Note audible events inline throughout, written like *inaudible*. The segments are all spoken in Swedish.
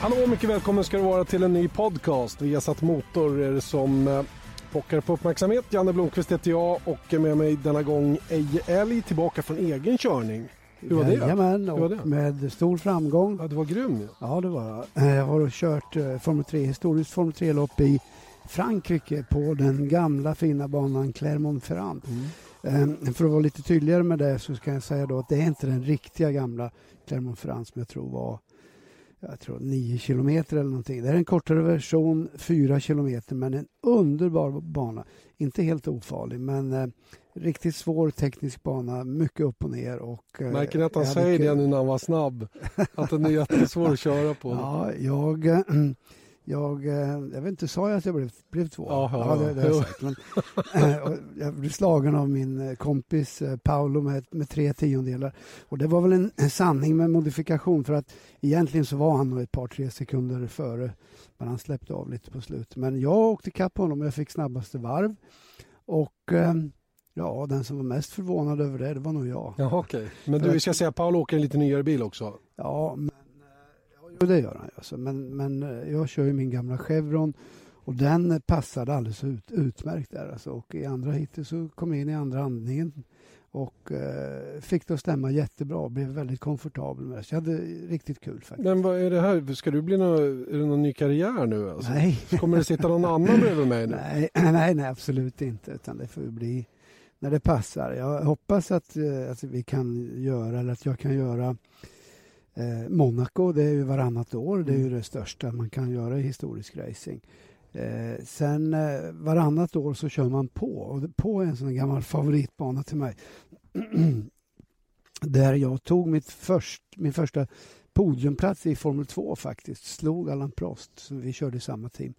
Hallå, mycket välkommen ska du vara till en ny podcast. Viasat Motor är det som eh, pockar på uppmärksamhet. Janne Blomqvist heter jag och är med mig denna gång Eje Älg tillbaka från egen körning. Hur var det? Jajamän, Hur var det? och med stor framgång. Ja, du var grym ju. Ja, det var jag. Jag har kört eh, Formel 3, historiskt Formel 3-lopp i Frankrike på den gamla fina banan Clermont-Ferrand. Eh, För att vara lite tydligare med det så ska jag säga då att det är inte den riktiga gamla Clermont-Ferrand som jag tror var jag tror 9 kilometer eller någonting. Det är en kortare version, 4 kilometer, men en underbar bana. Inte helt ofarlig, men eh, riktigt svår teknisk bana, mycket upp och ner. Och, eh, Märker ni att han säger det nu när han var snabb? *laughs* Att den är jättesvår att köra på. Ja, jag, *clears throat* jag, eh, jag vet inte, sa jag att jag blev, blev två? Ja, ja, det, det har jag sagt. Men, eh, jag blev slagen av min eh, kompis Paolo med, med tre tiondelar. Och det var väl en, en sanning med modifikation för att egentligen så var han nog ett par, tre sekunder före. Men han släppte av lite på slutet. Men jag åkte ikapp honom och jag fick snabbaste varv. Och eh, ja, den som var mest förvånad över det, det var nog jag. Jaha, okej. Men du, vi ska säga Paolo åker en lite nyare bil också. Ja, men ja, jo, det gör han. Alltså. Men, men eh, jag kör ju min gamla Chevron och den passade alldeles ut, utmärkt där. Alltså. Och i andra hitet så kom jag in i andra andningen och eh, fick det att stämma jättebra blev väldigt komfortabel med det. Så jag hade riktigt kul faktiskt. Men vad är det här? Ska du bli någon, är det någon ny karriär nu? Alltså? Nej. Kommer det sitta någon annan bredvid mig nu? nej, *clears throat* nej, nej, absolut inte. Utan det får bli när det passar. Jag hoppas att, eh, att vi kan göra, eller att jag kan göra eh, Monaco. Det är ju varannat år. Det är ju det största man kan göra i historisk racing. Eh, sen eh, varannat år så kör man på. Och på är en sån gammal favoritbana till mig. *clears throat* Där jag tog mitt först, min första podiumplats i Formel 2 faktiskt. Slog Allan Prost, som vi körde i samma team.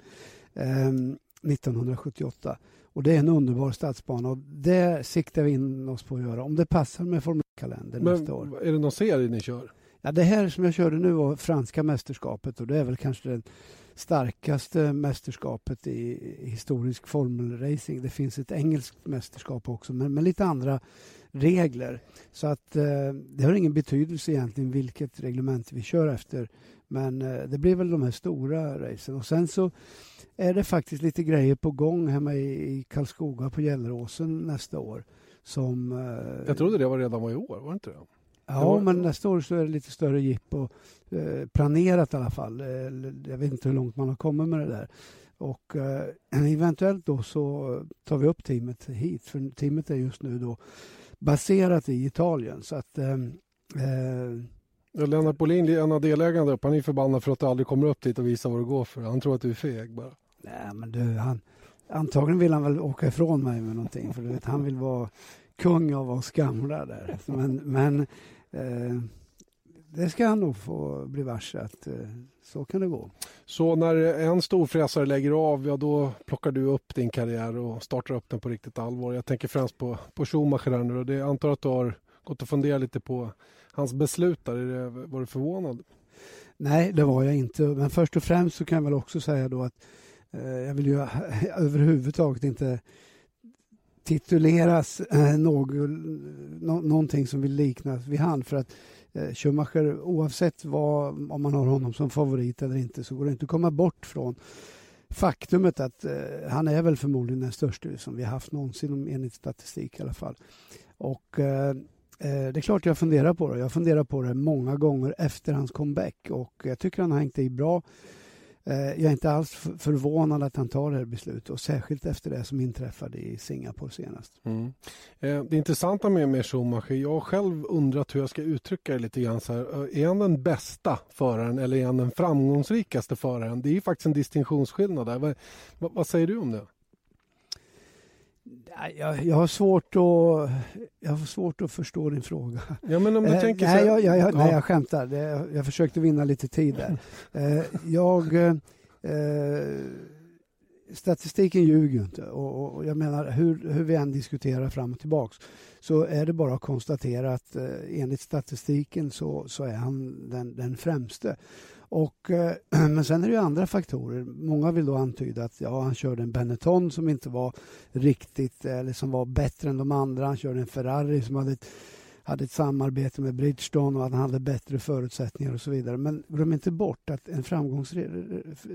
Ehm, 1978. Och det är en underbar stadsbana och det siktar vi in oss på att göra om det passar med Formel 1-kalendern Men nästa år. är det någon serie ni kör? Ja, det här som jag körde nu var franska mästerskapet och det är väl kanske det starkaste mästerskapet i historisk formelracing. Det finns ett engelskt mästerskap också men med lite andra regler. Så att eh, det har ingen betydelse egentligen vilket reglement vi kör efter. Men eh, det blir väl de här stora racen. Och sen så är det faktiskt lite grejer på gång hemma i, i Karlskoga på Gelleråsen nästa år. Som, eh, Jag trodde det var redan var i år, var det inte det? Ja, var- men nästa år så är det lite större jippo. Eh, planerat i alla fall. Eh, jag vet inte hur långt man har kommit med det där. Och eh, *clears throat* eventuellt då så tar vi upp teamet hit. För teamet är just nu då baserat i Italien. Så att eh, eh, Ja, Lennart Bolin, en av delägarna uppe, han är förbannad för att du aldrig kommer upp dit och visar vad det går för. Han tror att du är feg bara. nej, men du, han, antagligen vill han väl åka ifrån mig med någonting. För du vet, han vill vara kung av oss gamla där. *laughs* Men, men eh, det ska han nog få bli varse att eh, så kan det gå. Så när en storfräsare lägger av, ja då plockar du upp din karriär och startar upp den på riktigt allvar. Jag tänker främst på, på Schumacher här nu och det antar att du har gått och funderat lite på hans beslut där. Det, var du förvånad? Nej, det var jag inte. Men först och främst så kan jag väl också säga då att eh, jag vill ju *laughs* överhuvudtaget inte tituleras eh, något, nå, någonting som vill liknas vid han. För att eh, Schumacher, oavsett vad, om man har honom som favorit eller inte, så går det inte att komma bort från faktumet att eh, han är väl förmodligen den största som vi har haft någonsin, enligt statistik i alla fall. Och eh, eh, det är klart jag funderar på det. Jag funderar på det många gånger efter hans comeback och jag tycker han har hängt i bra. Eh, jag är inte alls förvånad att han tar det här beslutet och särskilt efter det som inträffade i Singapore senast. Mm. Eh, det intressanta med, med Schumacher, jag har själv undrat hur jag ska uttrycka det lite grann så här. Eh, är han den bästa föraren eller är han den framgångsrikaste föraren? Det är ju faktiskt en distinktionsskillnad där. Vad, vad säger du om det? Jag, jag, har svårt att, jag har svårt att förstå din fråga. Ja, men om du Eh, tänker nej, så jag, jag, jag, nej, Ja. jag skämtar. Det, jag försökte vinna lite tid där. *laughs* Eh, jag, eh, statistiken ljuger ju inte. Och, och, och jag menar, hur, hur vi än diskuterar fram och tillbaks så är det bara att konstatera att eh, enligt statistiken så, så är han den, den främste. Och, eh, *clears throat* men sen är det ju andra faktorer. Många vill då antyda att ja, han körde en Benetton som inte var riktigt, eh, eller som var bättre än de andra. Han körde en Ferrari som hade ett hade ett samarbete med Bridgestone och att han hade bättre förutsättningar och så vidare. Men glöm inte bort att en, framgångsrik,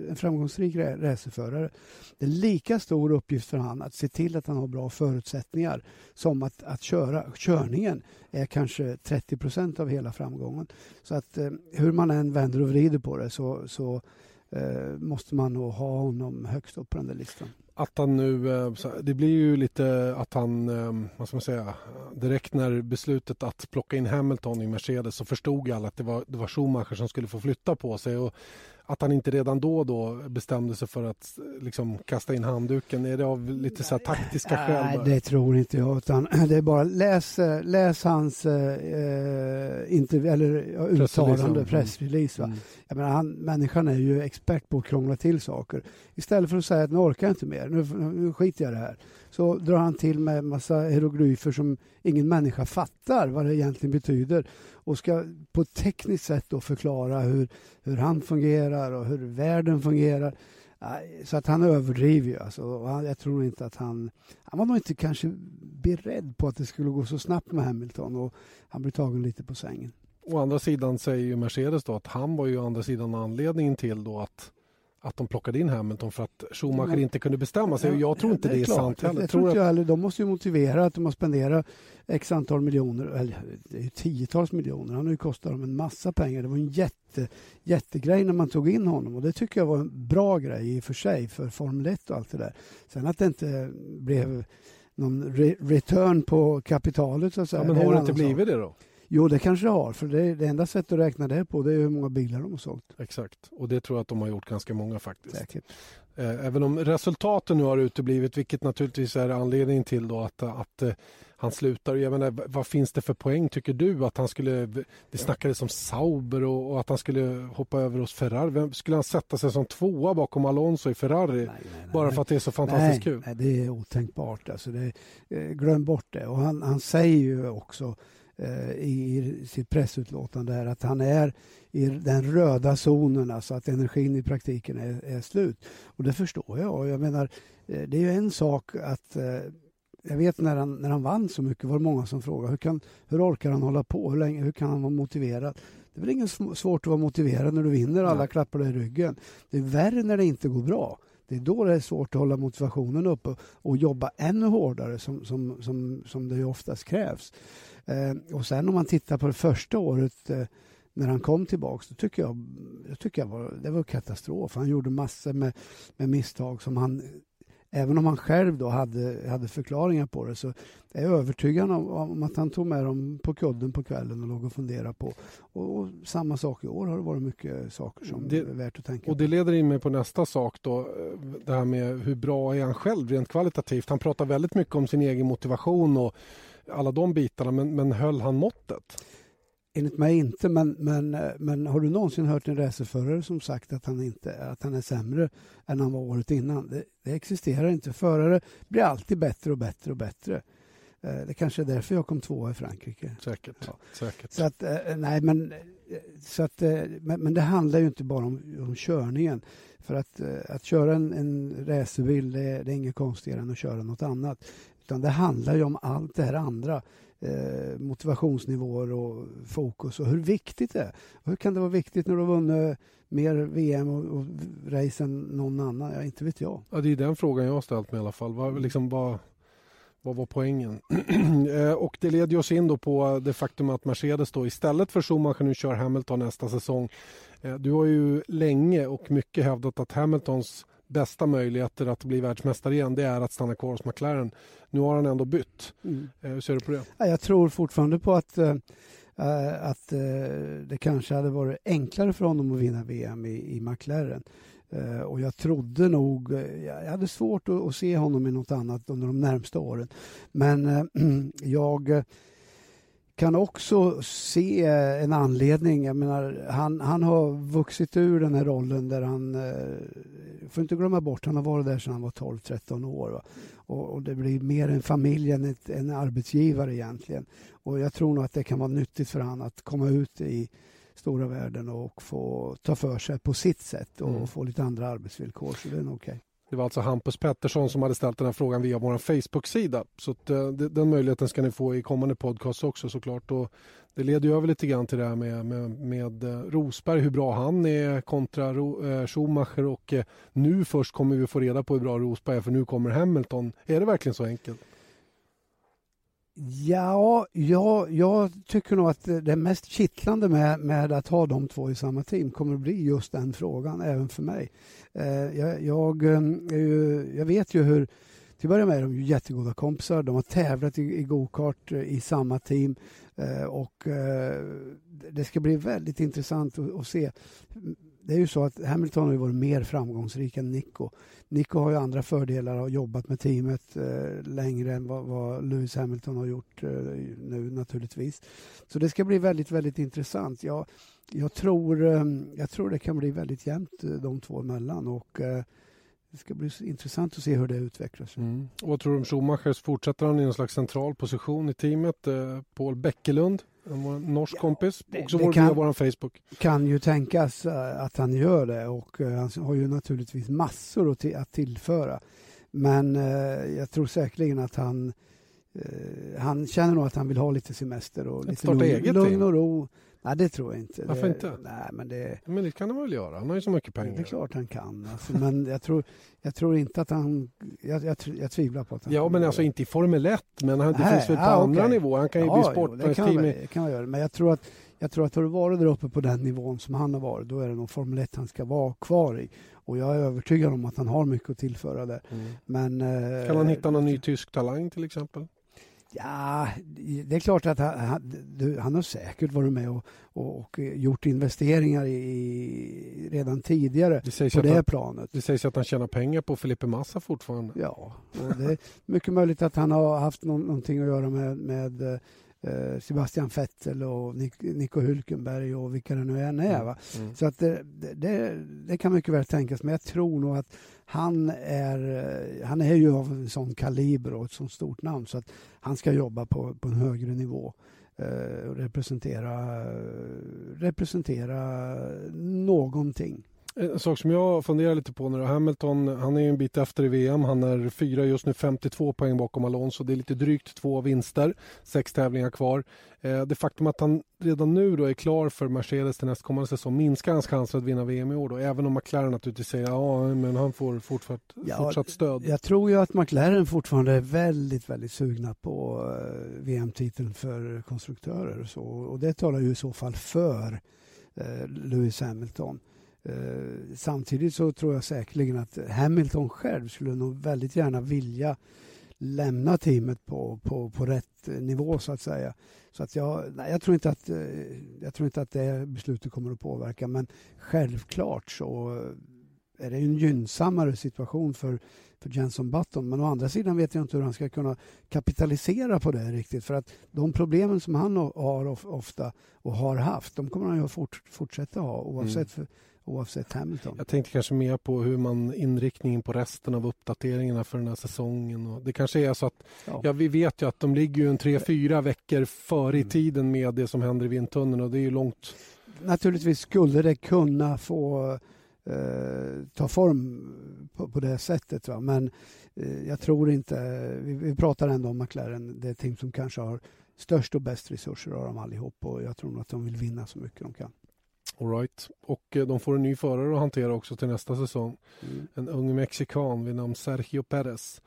en framgångsrik racerförare, det är lika stor uppgift för han att se till att han har bra förutsättningar som att, att köra. Körningen är kanske 30 procent av hela framgången. Så att eh, hur man än vänder och vrider på det så, så eh, måste man nog ha honom högst upp på den där listan att han nu, eh, det blir ju lite att han, eh, vad ska man säga, direkt när beslutet att plocka in Hamilton i Mercedes så förstod alla att det var, det var Schumacher som skulle få flytta på sig och att han inte redan då, då bestämde sig för att liksom kasta in handduken? Är det av lite så taktiska skäl? Nej, det tror inte jag. Utan *clears throat* det är bara läs, läs hans eh, intervju, eller, uttalande, pressrelease. Mm. Jag menar, han, människan är ju expert på att krångla till saker. Istället för att säga att nu orkar jag inte mer, nu, nu skiter jag i det här. Så drar han till med en massa hieroglyfer som ingen människa fattar vad det egentligen betyder och ska på ett tekniskt sätt då förklara hur, hur han fungerar och hur världen fungerar. Så att han överdriver ju. Alltså. Jag tror inte att han... Han var nog inte kanske beredd på att det skulle gå så snabbt med Hamilton och han blir tagen lite på sängen. Å andra sidan säger ju Mercedes då att han var ju andra sidan anledningen till då att att de plockade in Hamilton för att Schumacher ja, inte kunde bestämma sig. jag tror inte det är, det är sant heller. Jag tror jag heller. De måste ju motivera att de har spenderat x antal miljoner, eller det är tiotals miljoner. Han har ju kostat dem en massa pengar. Det var en jätte, jättegrej när man tog in honom och det tycker jag var en bra grej i och för sig för Formel 1 och allt det där. Sen att det inte blev någon re return på kapitalet så att säga. Ja, men har det inte blivit det då? Jo, det kanske det har. För det, det enda sättet att räkna det på det är hur många bilar de har sålt. Exakt, och det tror jag att de har gjort ganska många faktiskt. Säkert. Eh, även om resultaten nu har uteblivit, vilket naturligtvis är anledningen till då att, att eh, han slutar. Jag menar, vad finns det för poäng tycker du att han skulle, det snackades om Sauber och, och att han skulle hoppa över hos Ferrari. Vem, skulle han sätta sig som tvåa bakom Alonso i Ferrari nej, nej, nej, bara för att det är så fantastiskt kul? Nej, det är otänkbart. Alltså det, eh, glöm bort det. Och han, han säger ju också i sitt pressutlåtande här att han är i den röda zonen, alltså att energin i praktiken är, är slut. Och det förstår jag. Jag menar, eh, det är ju en sak att eh, jag vet när han, när han vann så mycket var det många som frågade hur, kan, hur orkar han hålla på? Hur, länge, hur kan han vara motiverad? Det är väl inget svårt att vara motiverad när du vinner alla ja. klappar dig i ryggen. Det är värre när det inte går bra. Det är då det är svårt att hålla motivationen uppe och, och jobba ännu hårdare som, som, som, som det oftast krävs. Eh, och sen om man tittar på det första året eh, när han kom tillbaka, då tycker jag, jag tycker jag var, det var katastrof. Han gjorde massor med, med misstag som han Även om han själv då hade, hade förklaringar på det så är jag övertygad om, om att han tog med dem på kudden på kvällen och låg och funderade på. Och, och samma sak i år har det varit mycket saker som det, är värt att tänka och på. Det leder in mig på nästa sak då. Det här med hur bra är han själv rent kvalitativt. Han pratar väldigt mycket om sin egen motivation och alla de bitarna, men, men höll han måttet? Enligt mig inte, men, men, men har du någonsin hört en racerförare som sagt att han, inte, att han är sämre än han var året innan? Det, det existerar inte. Förare blir alltid bättre och bättre och bättre. Eh, det kanske är därför jag kom tvåa i Frankrike. Säkert. Ja. Säkert. Så att, eh, nej, men, så att, eh, men, men det handlar ju inte bara om, om körningen. För att, att köra en, en racerbil, det, det är inget konstigare än att köra något annat. Utan det handlar ju om allt det här andra. Eh, motivationsnivåer och fokus och hur viktigt det är. Hur kan det vara viktigt när du har vunnit mer VM och, och race än någon annan? Ja, inte vet jag. Ja, det är den frågan jag har ställt mig i alla fall. Vad, liksom, vad, vad var poängen? *clears throat* Eh, och det leder oss in då på det faktum att Mercedes då istället för Schumacher nu kör Hamilton nästa säsong. Eh, du har ju länge och mycket hävdat att Hamiltons bästa möjligheter att bli världsmästare igen det är att stanna kvar hos McLaren. Nu har han ändå bytt. Mm. Eh, hur ser du på det? Jag tror fortfarande på att, äh, att äh, det kanske hade varit enklare för honom att vinna VM i, i McLaren. Uh, och jag trodde nog, jag hade svårt att, att, se honom i något annat under de närmsta åren. Men uh, *clears throat* jag kan också se en anledning. Jag menar, han, han har vuxit ur den här rollen där han... Eh, får inte glömma bort, han har varit där sedan han var 12-13 år. Och, och, det blir mer en familj än ett, en arbetsgivare egentligen. Och jag tror nog att det kan vara nyttigt för han att komma ut i stora världen och få ta för sig på sitt sätt och mm. få lite andra arbetsvillkor. Så det är nog okej. Okay. Det var alltså Hampus Pettersson som hade ställt den här frågan via vår Facebook-sida. Så att, eh, den möjligheten ska ni få i kommande podcast också såklart. Och det leder ju över lite grann till det här med, med, med eh, Rosberg, hur bra han är kontra eh, Schumacher och eh, nu först kommer vi få reda på hur bra Rosberg är för nu kommer Hamilton. Är det verkligen så enkelt? Ja, ja, jag tycker nog att det mest kittlande med, med att ha de två i samma team kommer att bli just den frågan, även för mig. Eh, jag, jag, eh, jag vet ju hur till att börja med är de ju jättegoda kompisar. De har tävlat i, i gokart eh, i samma team. Och det ska bli väldigt intressant att, att, se. Det är ju så att Hamilton har varit mer framgångsrik än Nico. Nico har ju andra fördelar och har jobbat med teamet eh, längre än vad, vad, Lewis Hamilton har gjort eh, nu naturligtvis. Så det ska bli väldigt, väldigt intressant. Jag, jag, tror, eh, jag tror det kan bli väldigt jämnt eh, de två emellan och eh, det ska bli intressant att se hur det utvecklas. Mm. Vad tror du om Schumachers? Fortsätter han i en slags central position i teamet? Eh, Paul Bäckelund, en norsk ja, kompis, också vår, kan, vår Facebook. kan ju tänkas eh, att han gör det och uh, han har ju naturligtvis massor att, att tillföra. Men jag tror säkerligen att han han känner nog att han vill ha lite semester och lite lugn, lugn och ro. Nej, det tror jag inte. Varför det, inte? Nej, men, det, men det kan han väl göra? Han har ju så mycket pengar. Det är klart han kan. Alltså, men jag tror, jag tror inte att han... Jag, jag, jag tvivlar på att han Ja, men alltså inte i Formel 1, men han, det Nej, finns väl på ja, andra okay. nivåer. Han kan ju ja, bli sportchefsteam. Det kan man göra. Men jag tror att jag tror att har du varit där uppe på den nivån som han har varit, då är det nog Formel 1 han ska vara kvar i. Och jag är övertygad om att han har mycket att tillföra där. Mm. Men, kan han hitta någon ny tysk talang till exempel? Ja, det är klart att han, han, han har säkert varit med och, och, och, gjort investeringar i, redan tidigare det på det han, planet. Det sägs att han tjänar pengar på Felipe Massa fortfarande. Ja, och det är mycket möjligt att han har haft någon, någonting att göra med, med Eh, Sebastian Vettel och Nico Hülkenberg och vilka det nu än är. Mm. Mm. Så att det, det, det, kan mycket väl tänkas, men jag tror nog att han är, eh, han är ju av en sån kaliber och ett sånt stort namn så att han ska jobba på, på en högre nivå eh, och representera, representera någonting. En sak som jag funderar lite på nu Hamilton, han är en bit efter i VM. Han är fyra just nu, 52 poäng bakom Alonso. Det är lite drygt två vinster, sex tävlingar kvar. Eh, det faktum att han redan nu då är klar för Mercedes till nästkommande säsong minskar hans chanser att vinna VM i år då? Även om McLaren naturligtvis säger ja, men han får fortsatt, ja, fortsatt stöd. Jag tror ju att McLaren fortfarande är väldigt, väldigt sugna på eh, VM-titeln för konstruktörer och så. Och det talar ju i så fall för eh, Lewis Hamilton. Eh, samtidigt så tror jag säkerligen att Hamilton själv skulle nog väldigt gärna vilja lämna teamet på, på, på rätt nivå så att säga. Så att jag, nej, jag, tror inte att, eh, jag tror inte att det beslutet kommer att påverka men självklart så är det en gynnsammare situation för, för Jenson Button. Men å andra sidan vet jag inte hur han ska kunna kapitalisera på det riktigt. För att de problemen som han har ofta och har haft, de kommer han ju fort, fortsätta ha oavsett mm. för, oavsett Hamilton. Jag tänkte kanske mer på hur man inriktningen på resten av uppdateringarna för den här säsongen. Och det kanske är så att, ja. ja vi vet ju att de ligger ju en tre, fyra veckor före mm. i tiden med det som händer i vindtunneln och det är ju långt. Naturligtvis skulle det kunna få eh, ta form på, på det sättet. Va? Men eh, jag tror inte, vi, vi pratar ändå om McLaren, det team som kanske har störst och bäst resurser av dem allihop och jag tror att de vill vinna så mycket de kan. All right. Och eh, de får en ny förare att hantera också till nästa säsong. Mm. En ung mexikan vid namn Sergio Perez.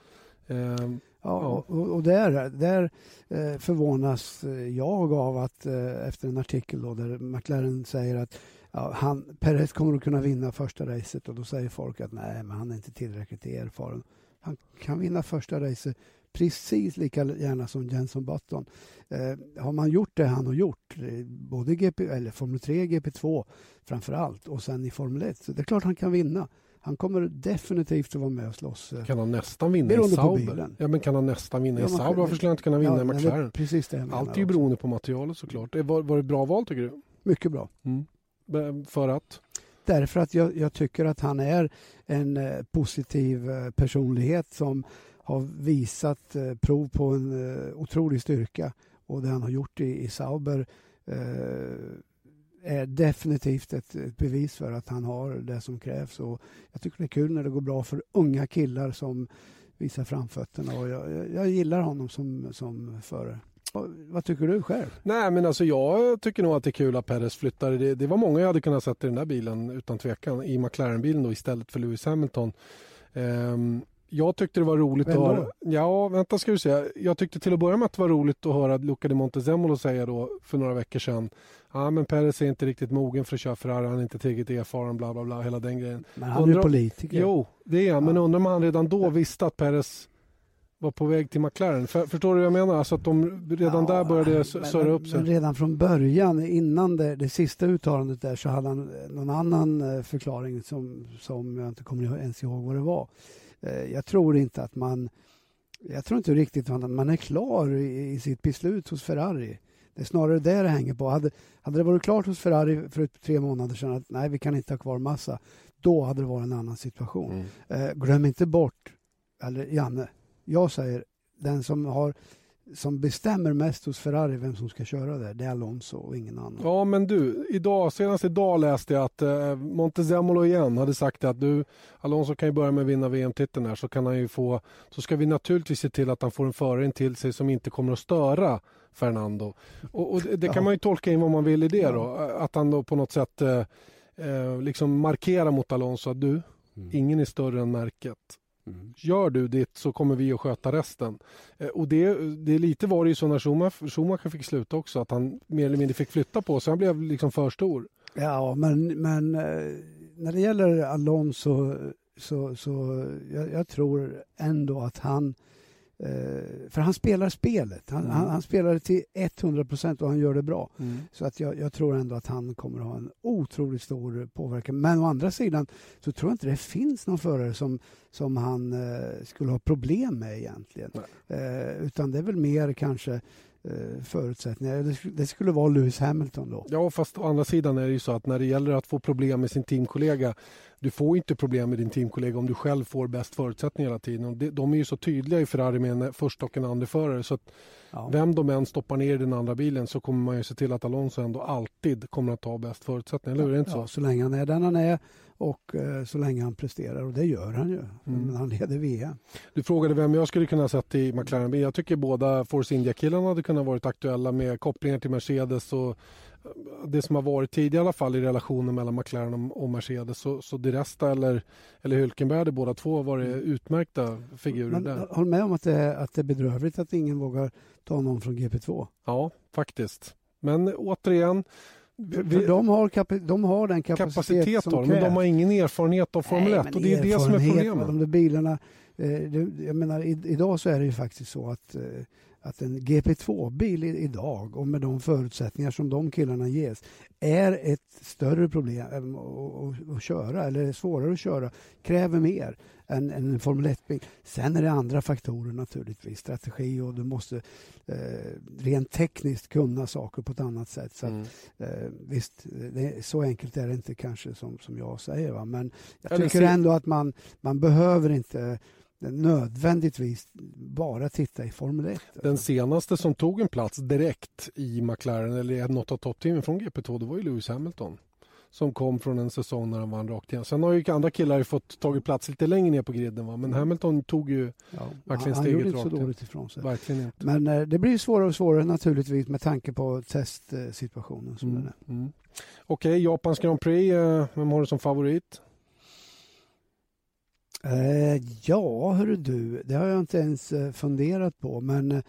Eh, ja, ja, och, och där, där eh, förvånas eh, jag av att efter en artikel då, där McLaren säger att ja, han, Perez kommer att kunna vinna första racet och då säger folk att nej, men han är inte tillräckligt erfaren. Han kan vinna första racet precis lika gärna som Jenson Button. Eh, har man gjort det han har gjort, eh, både GP, eller Formel 3, GP2 framför allt och sen i Formel 1, så det är klart han kan vinna. Han kommer definitivt att vara med och slåss. Eh, kan han nästan vinna i Sauber? Ja, men kan han nästan vinna ja, i Sauber? Varför skulle han inte kunna vinna ja, i McLaren? Precis det Allt är ju beroende på materialet såklart. Var, var det ett bra val tycker du? Mycket bra. Mm. För att? Därför att jag, jag, tycker att han är en eh, positiv eh, personlighet som har visat eh, prov på en eh, otrolig styrka och det han har gjort i, i Sauber eh, är definitivt ett, ett, bevis för att han har det som krävs. Och jag tycker det är kul när det går bra för unga killar som visar framfötterna och jag, jag, jag gillar honom som, som förare. Vad tycker du själv? Nej, men alltså jag tycker nog att det är kul att Perez flyttar. Det, det var många jag hade kunnat sätta i den där bilen utan tvekan. I McLaren-bilen då istället för Lewis Hamilton. Um, jag tyckte det var roligt Vem att höra... Ja, vänta ska du se. Jag tyckte till att börja med att det var roligt att höra Luca di Montezemolo säga då för några veckor sedan Ja, men Perez är inte riktigt mogen för att köra Ferrari, han är inte tillräckligt erfaren, bla bla bla, hela den grejen. Men han är ju politiker. Jo, det är han, ja. men undrar om han redan då visste att Perez var på väg till McLaren. För, förstår du vad jag menar? Alltså att de redan ja, där började söra upp sig. Redan från början, innan det, det sista uttalandet där, så hade han någon annan eh, förklaring som, som jag inte kommer ens ihåg vad det var. Eh, jag tror inte att man... Jag tror inte riktigt att man är klar i, i sitt beslut hos Ferrari. Det är snarare det det hänger på. Hade, hade det varit klart hos Ferrari för tre månader sedan att nej, vi kan inte ha kvar massa, då hade det varit en annan situation. Mm. Eh, glöm inte bort, eller Janne, jag säger den som har som bestämmer mest hos Ferrari vem som ska köra där, det är Alonso och ingen annan. Ja, men du, idag, senast idag läste jag att eh, Montezemolo igen hade sagt att du, Alonso kan ju börja med att vinna VM-titeln här, så kan han ju få, så ska vi naturligtvis se till att han får en förare till sig som inte kommer att störa Fernando. Och, och det kan ja. man ju tolka in vad man vill i det ja. då, att han då på något sätt eh, eh, liksom markerar mot Alonso att du, mm. ingen är större än märket. Mm. Gör du ditt så kommer vi att sköta resten. Eh, och det, det lite var det ju så när Schumacher, Schumacher fick sluta också, att han mer eller mindre fick flytta på sig. Han blev liksom för stor. Ja, men, men eh, när det gäller Alonso så, så jag, jag tror ändå att han Eh, för han spelar spelet. Han, mm. han, han, spelar det till 100 procent och han gör det bra. Mm. Så att jag, jag, tror ändå att han kommer ha en otroligt stor påverkan. Men å andra sidan så tror jag inte det finns någon förare som, som han eh, skulle ha problem med egentligen. Eh, utan det är väl mer kanske Eh, förutsättningar. Det skulle vara Lewis Hamilton då. Ja, fast å andra sidan är det ju så att när det gäller att få problem med sin teamkollega du får inte problem med din teamkollega om du själv får bäst förutsättningar hela tiden. De är ju så tydliga i Ferrari med en första och en andra förare så att ja. vem de än stoppar ner i den andra bilen så kommer man ju se till att Alonso ändå alltid kommer att ta bäst förutsättningar. Eller hur? Ja, så? så länge han är den han är och eh, så länge han presterar och det gör han ju. Mm. Men han leder VM. Du frågade vem jag skulle kunna sätta i McLaren. Jag tycker båda Force India-killarna hade kunnat varit aktuella med kopplingar till Mercedes och eh, det som har varit tidigare i alla fall i relationen mellan McLaren och Mercedes. Så, så Di Resta eller, eller Hülkenberg hade båda två varit mm. utmärkta figurer Men, där. Håll med om att det, är, att det är bedrövligt att ingen vågar ta någon från GP2. Ja, faktiskt. Men återigen, vi, de, har de har den kapacitet, kapacitet som har, Men de har ingen erfarenhet av Formel 1 och det är det som är problemet. De bilarna, eh, det, jag menar, i, idag så är det ju faktiskt så att, eh, att en GP2-bil idag och med de förutsättningar som de killarna ges är ett större problem att, att köra eller svårare att köra, kräver mer än, än en Formel 1-bil. Sen är det andra faktorer naturligtvis, strategi och du måste eh, rent tekniskt kunna saker på ett annat sätt. Så mm. att, eh, visst, det, så enkelt är det inte kanske som, som jag säger. Va? Men jag tycker ändå att man, man behöver inte nödvändigtvis bara titta i Formel 1. Den senaste som tog en plats direkt i McLaren eller något av toppteamen från GP2 det var ju Lewis Hamilton som kom från en säsong när han vann rakt igen. Sen har ju andra killar fått tagit plats lite längre ner på griden va? men Hamilton tog ju ja, verkligen han, steget han gjorde inte så dåligt ifrån sig. Verkligen inte. Men eh, det blir svårare och svårare naturligtvis med tanke på testsituationen som mm, den är. Mm. Okej, okay, Japans Grand Prix, eh, vem har du som favorit? Eh, ja, hörru du, det har jag inte ens eh, funderat på. Men eh,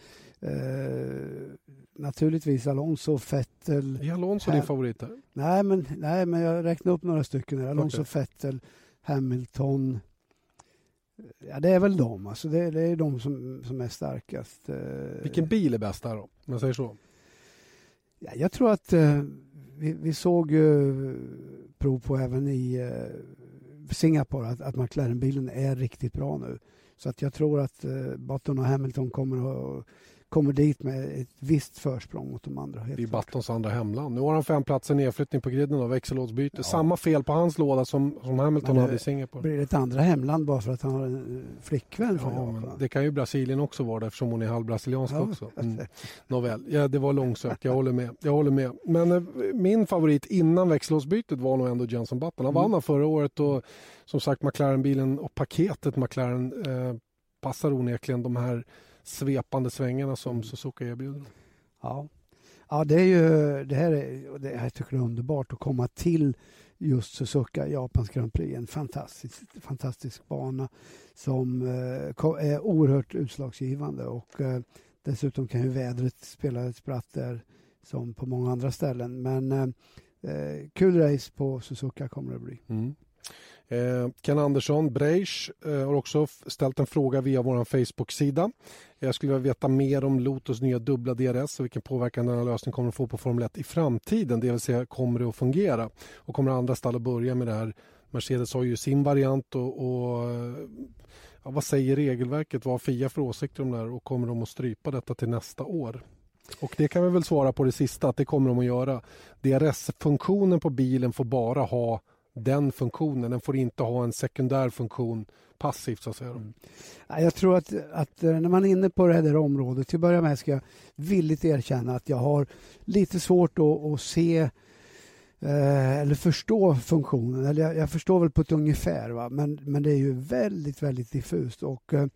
naturligtvis Alonso, Vettel. Är Alonso din favorit? Här? Nej men, nej, men jag räknar upp några stycken. Alonso, okay. Vettel, Hamilton. Ja, det är väl de. Alltså det, det är de som, som är starkast. Eh. Vilken bil är bäst där då, om man säger så? Ja, jag tror att eh, vi, vi, såg ju prov på även i eh, Singapore att, att McLaren-bilen är riktigt bra nu. Så att jag tror att eh, Button och Hamilton kommer att kommer dit med ett visst försprång mot de andra. Det är Buttons andra hemland. Nu har han fem platser nedflyttning på griden och växellådsbyte. Ja. Samma fel på hans låda som, som Hamilton hade i Singapore. Blir det ett andra hemland bara för att han har en eh, flickvän från ja, Japan? Det kan ju Brasilien också vara eftersom hon är halvbrasiliansk ja. också. Mm. Nåväl, ja, det var långsökt. Jag håller med. Jag håller med. Men eh, min favorit innan växellådsbytet var nog ändå Jenson Button. Han mm. vann förra året och som sagt McLaren-bilen och paketet McLaren eh, passar onekligen de här svepande svängarna som mm. Suzuka erbjuder. Ja. Ja, det är ju det här är, det här tycker jag är underbart att komma till just Suzuka, Japans Grand Prix. En fantastisk, fantastisk bana som eh, är oerhört utslagsgivande och eh, dessutom kan ju vädret spela ett spratt där som på många andra ställen. Men eh, eh kul race på Suzuka kommer det bli. Mm. Eh, Ken Andersson, Breisch, eh, har också ställt en fråga via vår Facebook-sida. Jag skulle vilja veta mer om Lotus nya dubbla DRS och vilken påverkan denna lösning kommer att få på Formel 1 i framtiden. Det vill säga, kommer det att fungera? Och kommer andra stall att börja med det här? Mercedes har ju sin variant och, och eh, ja, vad säger regelverket? Vad har Fia för åsikter om det här och kommer de att strypa detta till nästa år? Och det kan vi väl svara på det sista, att det kommer de att göra. DRS-funktionen på bilen får bara ha den funktionen. Den får inte ha en sekundär funktion passivt så att säga. Mm. Jag tror att, att eh, när man är inne på det här området, till att börja med ska jag villigt erkänna att jag har lite svårt att, att se eh, eller förstå funktionen. Eller jag, jag, förstår väl på ett ungefär, va? Men, men det är ju väldigt, väldigt diffust. Och, eh,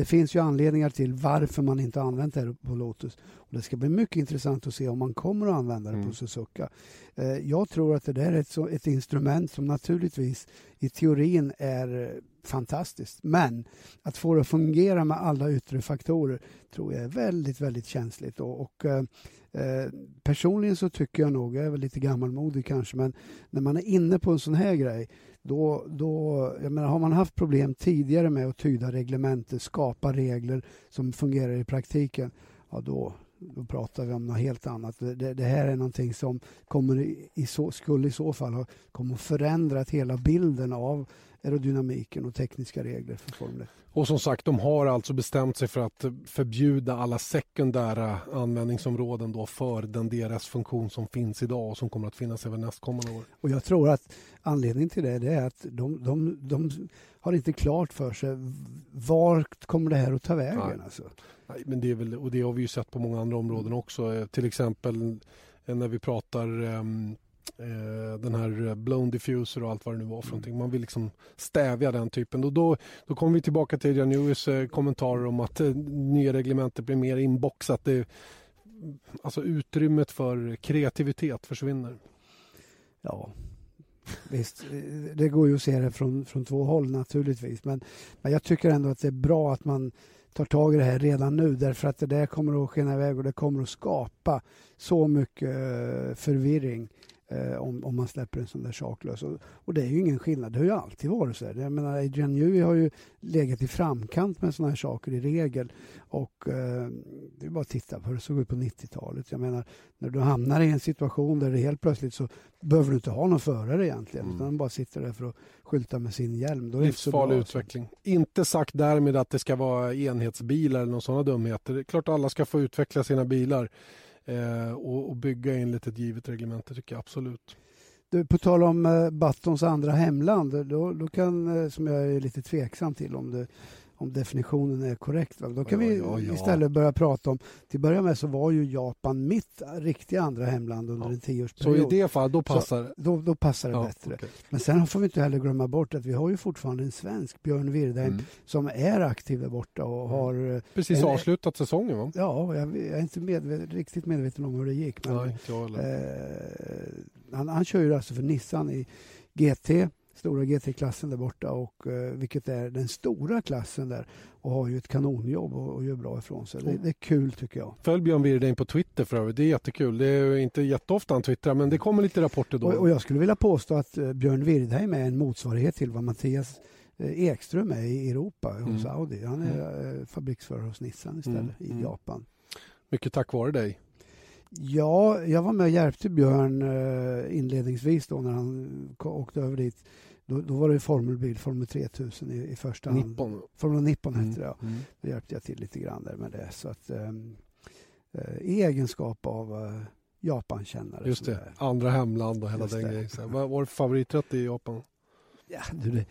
det finns ju anledningar till varför man inte använt det på Lotus. Och det ska bli mycket intressant att se om man kommer att använda det mm. på Suzuka. Eh, jag tror att det där är ett, ett instrument som naturligtvis i teorin är fantastiskt. Men att få det att fungera med alla yttre faktorer tror jag är väldigt, väldigt känsligt. Och, och eh, eh, personligen så tycker jag nog, jag är väl lite gammalmodig kanske, men när man är inne på en sån här grej då, då, jag menar, har man haft problem tidigare med att tyda reglementer, skapa regler som fungerar i praktiken, ja då, då pratar vi om något helt annat. Det, det här är någonting som kommer i, så, skulle i så fall ha kommer förändrat hela bilden av aerodynamiken och tekniska regler för Formel 1. Och som sagt, de har alltså bestämt sig för att förbjuda alla sekundära användningsområden då för den DRS-funktion som finns idag och som kommer att finnas även nästkommande år. Och jag tror att anledningen till det är att de, de, de har inte klart för sig vart kommer det här att ta vägen. Nej. Alltså. Nej, men det, är väl, och det har vi ju sett på många andra områden också. Eh, till exempel eh, när vi pratar um, den här blown diffuser och allt vad det nu var för mm. någonting. Man vill liksom stävja den typen. Och då, då kommer vi tillbaka till Jan Lewis eh, kommentarer om att nya reglementet blir mer inboxat. Det, alltså utrymmet för kreativitet försvinner. Ja, Visst, det går ju att se det från, från två håll naturligtvis. Men, men jag tycker ändå att det är bra att man tar tag i det här redan nu därför att det där kommer att skena iväg och det kommer att skapa så mycket eh, förvirring eh, om, om man släpper en sån där sak lös. Och, och, det är ju ingen skillnad, det har ju alltid varit så. Här. Jag menar, Adrian Newey har ju legat i framkant med såna här saker i regel. Och eh, det är bara att titta på hur det såg ut på 90-talet. Jag menar, när du hamnar i en situation där det helt plötsligt så behöver du inte ha någon förare egentligen. Mm. Utan bara sitter där för att skylta med sin hjälm. Då Livsfarlig utveckling. Inte sagt därmed att det ska vara enhetsbilar eller några sådana dumheter. Det är klart alla ska få utveckla sina bilar eh, och, och, bygga enligt ett givet reglemente tycker jag absolut. Du, på tal om eh, Battons andra hemland, då, då kan, eh, som jag är lite tveksam till om det om definitionen är korrekt. Då kan ja, vi ja, istället börja prata om, till att börja med så var ju Japan mitt riktiga andra hemland under en tioårsperiod. Så i det fallet, då passar det? Då, då passar det bättre. Okay. Men sen får vi inte heller glömma bort att vi har ju fortfarande en svensk, Björn Wirdheim, mm. som är aktiv där borta och mm. har... Eh, Precis en, avslutat säsongen va? Ja, jag, jag är inte medvet, riktigt medveten om hur det gick. Men, Nej, eh, han, han kör ju alltså för Nissan i GT stora GT-klassen där borta och eh, vilket är den stora klassen där och har ju ett kanonjobb och, och gör bra ifrån sig. Det, det, är kul tycker jag. Följ Björn Wirdheim på Twitter för övrigt. Det är jättekul. Det är inte jätteofta han twittrar men det kommer lite rapporter då. Och, och jag skulle vilja påstå att eh, Björn Wirdheim är en motsvarighet till vad Mattias eh, Ekström är i Europa hos mm. Audi. Han är mm. fabriksförare hos Nissan istället mm. i mm. Japan. Mycket tack vare dig. Ja, jag var med och hjälpte Björn inledningsvis då när han åkte över dit. Då, då var det formelbil, Formel 3000 i, i första Nippon. hand. Formel Nippon hette mm. det, ja. Mm. Då hjälpte jag till lite grann där med det. Så att, um, i egenskap av eh, Japankännare. Just det, jag är. andra hemland och hela Just den grejen. Vad var favoriträtt i Japan? Ja, du, det,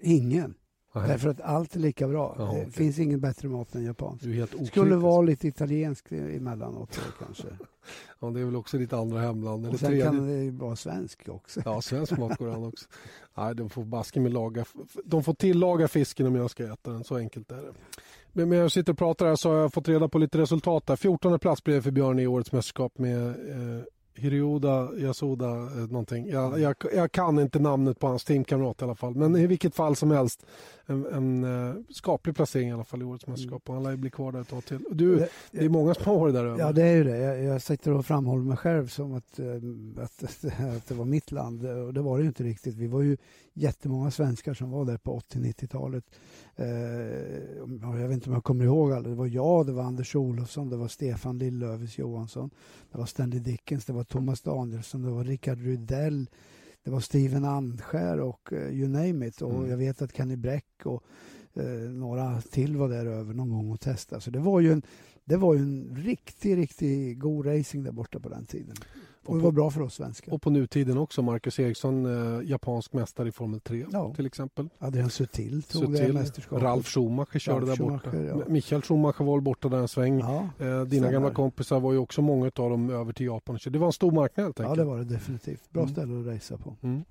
ingen. Nej, Därför att allt är lika bra. Jaha, det finns ingen bättre mat än japansk. okritisk. Skulle vara lite italiensk emellanåt kanske. *laughs* Ja, det är väl också ditt andra hemland. Eller Och sen tredje. kan det vara svensk också. Ja, svensk mat går an också. *laughs* Nej, de får baske med laga. De får tillaga fisken om jag ska äta den. Så enkelt är det. Men när jag sitter och pratar här så har jag fått reda på lite resultat där. 14 plats blev det för Björn i årets mästerskap med eh, Hirioda Yasuda eh, någonting. Jag, jag, jag kan inte namnet på hans teamkamrat i alla fall. Men i vilket fall som helst en, en eh, skaplig placering i alla fall i årets mästerskap. Och han lär ju bli kvar där ett tag till. Du, det är många som har varit där över. Ja, det är ju det. Jag, jag sitter och framhåller mig själv som att, eh, att, *laughs* att det var mitt land. Och det var det ju inte riktigt. Vi var ju jättemånga svenskar som var där på 80-90-talet. Eh, jag vet inte om jag kommer ihåg alla. Det var jag, det var Anders Olofsson, det var Stefan Lillövis Johansson, det var Stanley Dickens, det var Thomas Danielsson, det var Rickard Rydell, det var Steven Andskär och uh, you name it. Och Mm. jag vet att Kenny Bräck och eh, några till var där över någon gång och testade. Så det var ju en, det var ju en riktig, riktig god racing där borta på den tiden. Och Och det var bra för oss svenskar. Och på nutiden också. Marcus Eriksson, eh, japansk mästare i Formel 3 Ja. till exempel. Adrian Sutil tog det Sutil, mästerskapet. Ralf Schumacher körde Ralf där borta. Schumacher, ja. Michael Schumacher var borta där en sväng. Ja, Eh, dina gamla kompisar var ju också många av dem över till Japan. Så det var en stor marknad helt ja, enkelt. det var det definitivt. Bra Mm. ställe att racea på. Mm.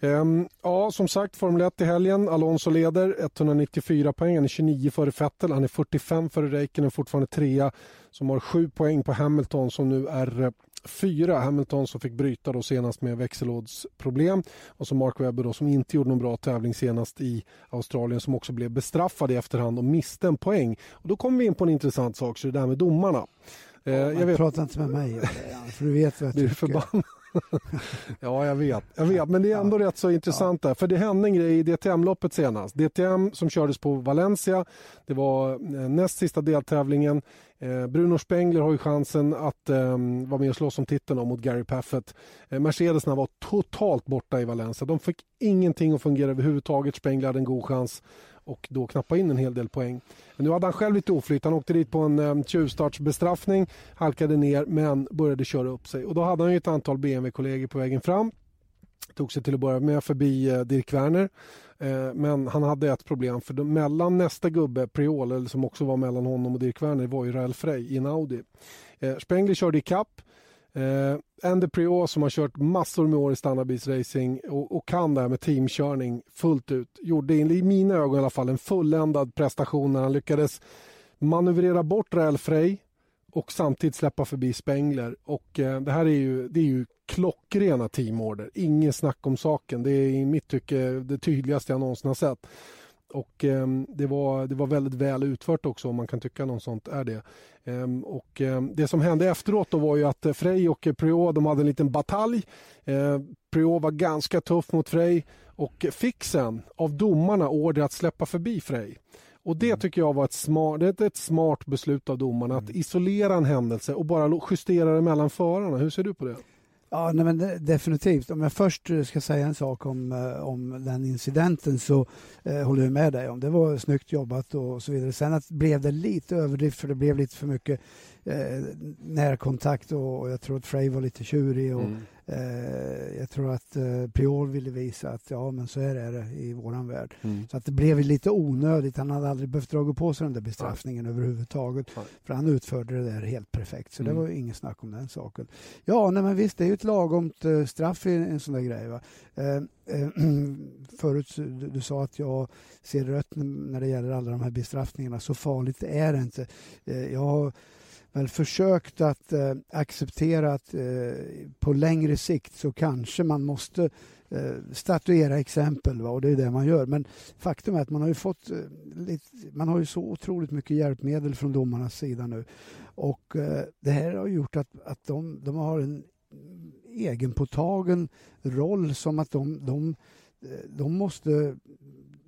Ehm, ja, som sagt, Formel 1 i helgen. Alonso leder 194 poäng. Han är 29 före Vettel. Han är 45 före Räikkönen, fortfarande trea. Som har 7 poäng på Hamilton som nu är eh, fyra. Hamilton som fick bryta då senast med växellådsproblem. Och så Mark Webber då, som inte gjorde någon bra tävling senast i Australien som också blev bestraffad i efterhand och miste en poäng. Och då kommer vi in på en intressant sak, så det där med domarna. Eh, jag Men vet, Prata inte med mig för du vet vad jag blir du tycker. förbannad? *laughs* ja, jag vet. jag vet. Men det är ändå rätt så intressant där. För det hände en grej i DTM-loppet senast. DTM som kördes på Valencia. Det var eh, näst sista deltävlingen. Eh, Bruno Spengler har ju chansen att eh, vara med och slåss om titeln mot Gary Paffett. Eh, Mercedesna var totalt borta i Valencia. De fick ingenting att fungera överhuvudtaget. Spengler hade en god chans och då knappa in en hel del poäng. Men nu hade han själv lite oflyt. Han åkte dit på en um, tjuvstartsbestraffning, halkade ner men började köra upp sig. Och då hade han ju ett antal BMW-kollegor på vägen fram. Tog sig till att börja med förbi eh, Dirk Werner. Eh, men han hade ett problem för mellan nästa gubbe, Priol, eller som också var mellan honom och Dirk Werner, var ju Rael Frey i en Audi. Eh, Spengler körde i kapp. Eh, Andy Priot som har kört massor med år i standardbilsracing och, och kan det här med teamkörning fullt ut. Gjorde i mina ögon i alla fall en fulländad prestation när han lyckades manövrera bort Rael Frey och samtidigt släppa förbi Spengler. Och eh, det här är ju, det är ju klockrena teamorder. Inget snack om saken. Det är i mitt tycke det tydligaste jag någonsin har sett. Och eh, det, var, det var väldigt väl utfört också om man kan tycka något sånt är det. Ehm, och ehm, det som hände efteråt då var ju att eh, Frey och Priot de hade en liten batalj. Eh, Priot var ganska tuff mot Frey och fick sen av domarna order att släppa förbi Frey. Och det tycker jag var ett smart, det är ett smart beslut av domarna att isolera en händelse och bara justera det mellan förarna. Hur ser du på det? Ja, nej, men definitivt. Om jag först eh, ska säga en sak om, eh, om den incidenten så eh, håller jag med dig om. Det var snyggt jobbat och så vidare. Sen att blev det lite överdrift för det blev lite för mycket eh, närkontakt och, och jag tror att Frey var lite tjurig och Mm. eh, jag tror att eh, Priol ville visa att ja, men så här är det i våran värld. Mm. Så att det blev lite onödigt. Han hade aldrig behövt dra på sig den där bestraffningen överhuvudtaget. Nej. För han utförde det där helt perfekt. Så Mm. det var ju inget snack om den saken. Ja, nej, men visst, det är ju ett lagomt eh, straff i en sån där grej. Va? Eh, eh, *clears throat* förut du, du sa att jag ser rött när det gäller alla de här bestraffningarna. Så farligt är det inte. Eh, jag väl försökt att eh, acceptera att eh, på längre sikt så kanske man måste eh, statuera exempel va? och det är det man gör. Men faktum är att man har ju fått eh, lite, man har ju så otroligt mycket hjälpmedel från domarnas sida nu och eh, det här har gjort att, att de, de har en egenpåtagen roll som att de, de, eh, de måste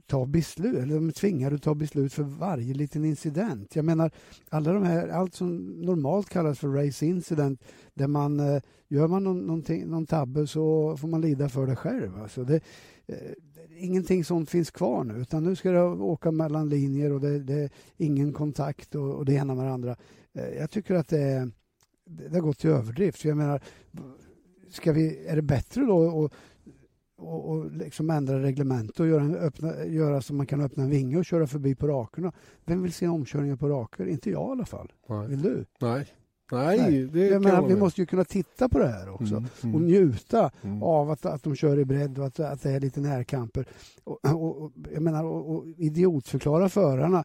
ta beslut, eller de är tvingade att ta beslut för varje liten incident. Jag menar, alla de här, allt som normalt kallas för race incident, där man eh, gör man någon, någon tabbe så får man lida för det själv. Alltså det, eh, ingenting sånt finns kvar nu utan nu ska det åka mellan linjer och det, det är ingen kontakt och, och det ena med det andra. Eh, jag tycker att det, det har gått till överdrift. Jag menar, ska vi, är det bättre då att och, och liksom ändra reglement och göra, öppna, göra så man kan öppna en vinge och köra förbi på rakerna. Vem vill se omkörningar på raker? Inte jag i alla fall. Nej. Vill du? Nej. Nej, Nej. det jag menar, Vi måste ju kunna titta på det här också mm, mm. och njuta mm. av att, att de kör i bredd och att, att det är lite närkamper. Och, och, och jag menar, och, och idiotförklara förarna.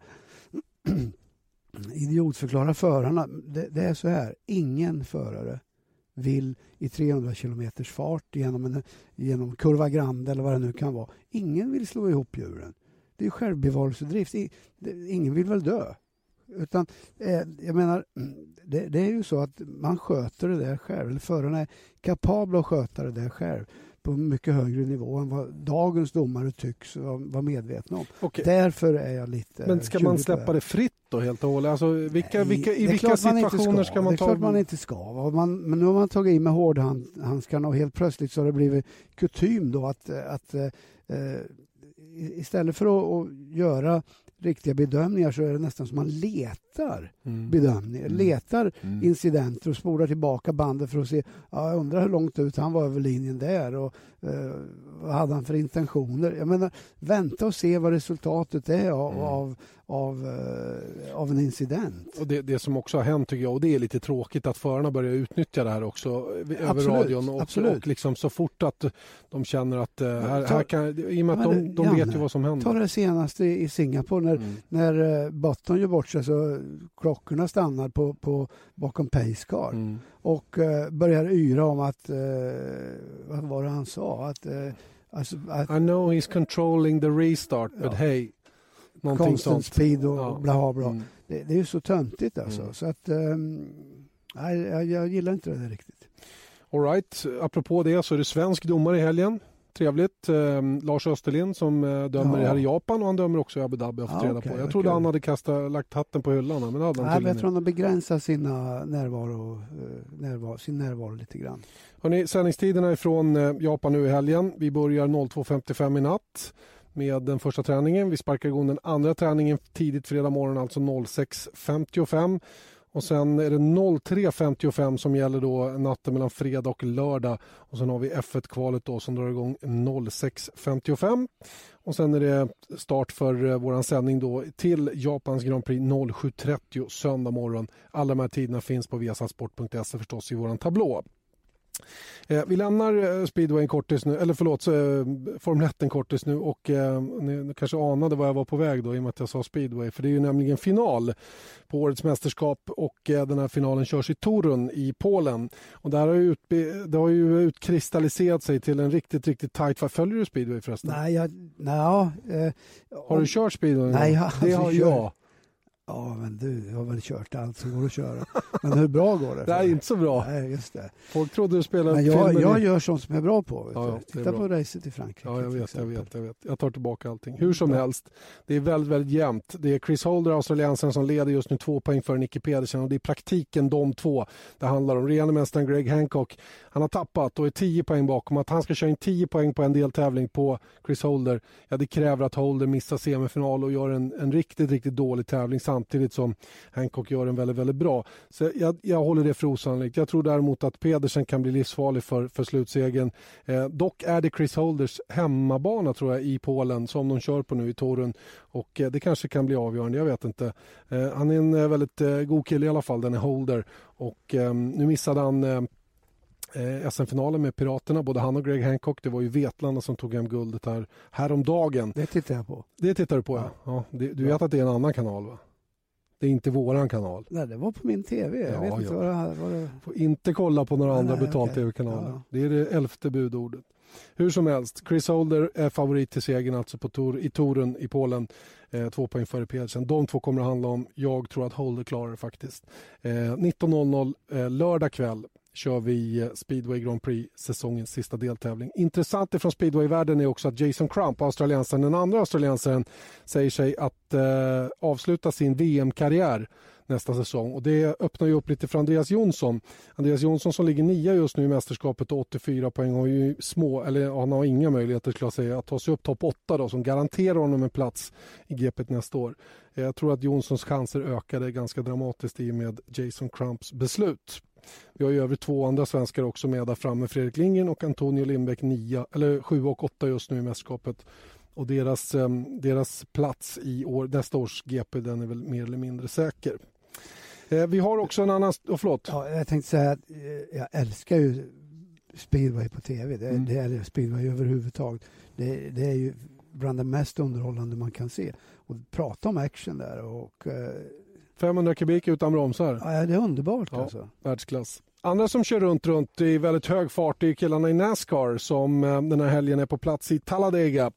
*clears throat* idiotförklara förarna. Det, det är så här, ingen förare vill i 300 kilometers fart genom, en, genom kurva Grande eller vad det nu kan vara. Ingen vill slå ihop hjulen. Det är självbevarelsedrift. Ingen vill väl dö? Utan, eh, jag menar, det, det, är ju så att man sköter det där själv. Eller förarna är kapabla att sköta det där själv på mycket högre nivå än vad dagens domare tycks vara medvetna om. Okay. Därför är jag lite... Men ska man släppa det fritt då helt och hållet? Alltså, vilka, vilka, I vilka situationer ska. ska. man ta... Det är klart man inte ska. Man, men nu har man tagit i med hårdhandskarna och helt plötsligt så har det blivit kutym då att, att eh, istället för att, att göra riktiga bedömningar så är det nästan som man letar mm. bedömningar, mm. letar mm. incidenter och spolar tillbaka bandet för att se, ja, jag undrar hur långt ut han var över linjen där och eh, vad hade han för intentioner? Jag menar, vänta och se vad resultatet är av, mm. av, av, uh, av, en incident. Och det, det, som också har hänt tycker jag, och det är lite tråkigt att förarna börjar utnyttja det här också över absolut, radion. Och, absolut. och liksom så fort att de känner att uh, här, ta, här kan, i och med att de, de Janne, vet ju vad som händer. Ta det senaste i Singapore när, mm. när uh, Button gör bort sig så klockorna stannar på, på, bakom Pacecar mm. Och uh, börjar yra om att, vad var det han sa? Att, alltså, att, I know he's controlling the restart but ja. hey Någonting constant sånt. speed och ja. bla bla. Mm. Det, det, är ju så töntigt alltså. Mm. Så att, um, nej, jag, jag, gillar inte det där riktigt. All right. Apropå det så är det svensk domare i helgen. Trevligt. Eh, Lars Österlind som eh, dömer ja. här i Japan och han dömer också i Abu Dhabi. Har ja, okay, på. Jag trodde okay. han hade kastat, lagt hatten på hyllan. Men hade han Nej, jag tror han har begränsat sina närvaro, eh, närvaro, sin närvaro lite grann. Hörrni, sändningstiderna är från eh, Japan nu i helgen. Vi börjar 02.55 i natt med den första träningen. Vi sparkar igång den andra träningen tidigt fredag morgon, alltså 06.55. Och sen är det 03.55 som gäller då natten mellan fredag och lördag. Och sen har vi F1-kvalet då som drar igång 06.55. Och sen är det start för eh, vår sändning då till Japans Grand Prix 07.30 söndag morgon. Alla de här tiderna finns på viasatsport.se förstås i vår tablå. Eh, vi lämnar eh, speedway kortis nu, eller förlåt, eh, Formel 1 en kortis nu och eh, ni kanske anade var jag var på väg då i och med att jag sa speedway. För det är ju nämligen final på årets mästerskap och eh, den här finalen körs i Torun i Polen. Och där har ju det har ju utkristalliserat sig till en riktigt, riktigt tajt. Följer du speedway förresten? Nej, jag, nej, eh, Har du kört speedway? Nej, jag, det har jag. Ja, men du har väl kört allt som går att köra. Men hur bra går det? *laughs* Det är inte så bra. Nej, just det. Folk trodde du spelade men jag, jag gör sånt som jag är bra på. Ja, Titta på racet i Frankrike. Ja, jag vet, jag vet, jag vet. Jag tar tillbaka allting. Hur som helst, det är väldigt, väldigt jämnt. Det är Chris Holder, australiensaren, som leder just nu två poäng före Nicky Pedersen och det är praktiken de två det handlar om. Regerande mästaren Greg Hancock, han har tappat och är tio poäng bakom. Att han ska köra in tio poäng på en deltävling på Chris Holder, ja det kräver att Holder missar semifinal och gör en, en riktigt, riktigt dålig tävling samtidigt som Hancock gör den väldigt, väldigt bra. Så jag, jag håller det för osannolikt. Jag tror däremot att Pedersen kan bli livsfarlig för, för slutsegen. Eh, dock är det Chris Holders hemmabana tror jag i Polen som de kör på nu i Torun och eh, det kanske kan bli avgörande, jag vet inte. Eh, han är en eh, väldigt eh, god kille i alla fall, den är Holder och eh, nu missade han eh, SM-finalen med Piraterna, både han och Greg Hancock. Det var ju Vetlanda som tog hem guldet här häromdagen. Det tittar jag på. Det tittar du på, ja. ja. Du vet att det är en annan kanal, va? Det är inte våran kanal. Nej, det var på min tv. Jag ja, vet inte ja. vad det här var. Det... Får inte kolla på några nej, andra betal-tv-kanaler. Ja. Det är det elfte budordet. Hur som helst, Chris Holder är favorit till segern alltså på tor, i Torun i Polen. Eh, två poäng före Pedersen. De två kommer att handla om. Jag tror att Holder klarar det faktiskt. Eh, 19.00 eh, lördag kväll kör vi eh, Speedway Grand Prix säsongens sista deltävling. Intressant ifrån speedwayvärlden är också att Jason Crump, australiensaren, den andra australiensaren, säger sig att eh, avsluta sin VM-karriär nästa säsong. Och det öppnar ju upp lite för Andreas Jonsson. Andreas Jonsson som ligger nia just nu i mästerskapet och 84 poäng har ju små, eller han har inga möjligheter skulle jag säga, att ta sig upp topp 8 då, som garanterar honom en plats i GP nästa år. Jag tror att Jonssons chanser ökade ganska dramatiskt i och med Jason Crumps beslut. Vi har ju över två andra svenskar också med där framme. Fredrik Lindgren och Antonio Lindbäck nia, eller 7 och 8 just nu i mästerskapet. Och deras, ehm, deras plats i år, nästa års GP den är väl mer eller mindre säker. Eh, vi har också en annan... Oh, förlåt. Ja, jag tänkte säga att eh, jag älskar ju speedway på tv. Det, mm. det är speedway överhuvudtaget. Det, det är ju bland det mest underhållande man kan se. Och prata om action där och... Eh, 500 kubik utan bromsar. Ja, det är underbart ja, alltså. Världsklass. Andra som kör runt, runt i väldigt hög fart är killarna i Nascar som eh, den här helgen är på plats i Talladega.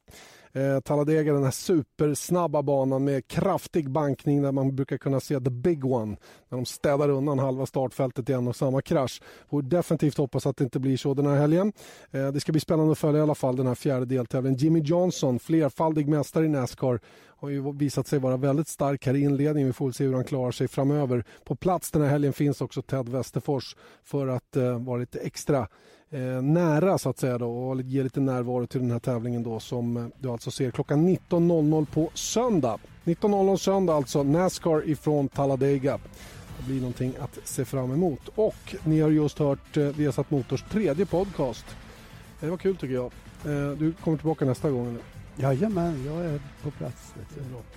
Eh, Talladega, den här supersnabba banan med kraftig bankning där man brukar kunna se the big one. När de städar undan halva startfältet i en och samma krasch. Får definitivt hoppas att det inte blir så den här helgen. Eh, det ska bli spännande att följa i alla fall den här fjärde deltävlingen. Jimmy Johnson, flerfaldig mästare i Nascar, har ju visat sig vara väldigt stark här i inledningen. Vi får se hur han klarar sig framöver. På plats den här helgen finns också Ted Westerfors för att eh, vara lite extra eh, nära så att säga då, och ge lite närvaro till den här tävlingen då som eh, du alltså ser klockan 19.00 på söndag. 19.00 söndag alltså, Nascar ifrån Talladega. Det blir någonting att se fram emot. Och ni har just hört eh, Viasat Motors tredje podcast. Det var kul tycker jag. Eh, du kommer tillbaka nästa gång? Eller? Jajamän, jag är på plats.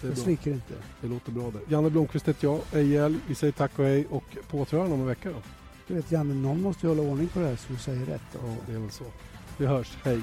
Är jag sviker inte. Det låter bra det. Janne Blomqvist heter jag, Ejel. Vi säger tack och hej och på återhörande om en vecka då. Du vet Janne, någon måste ju hålla ordning på det här så du säger rätt. Ja, det är väl så. Vi hörs. Hej.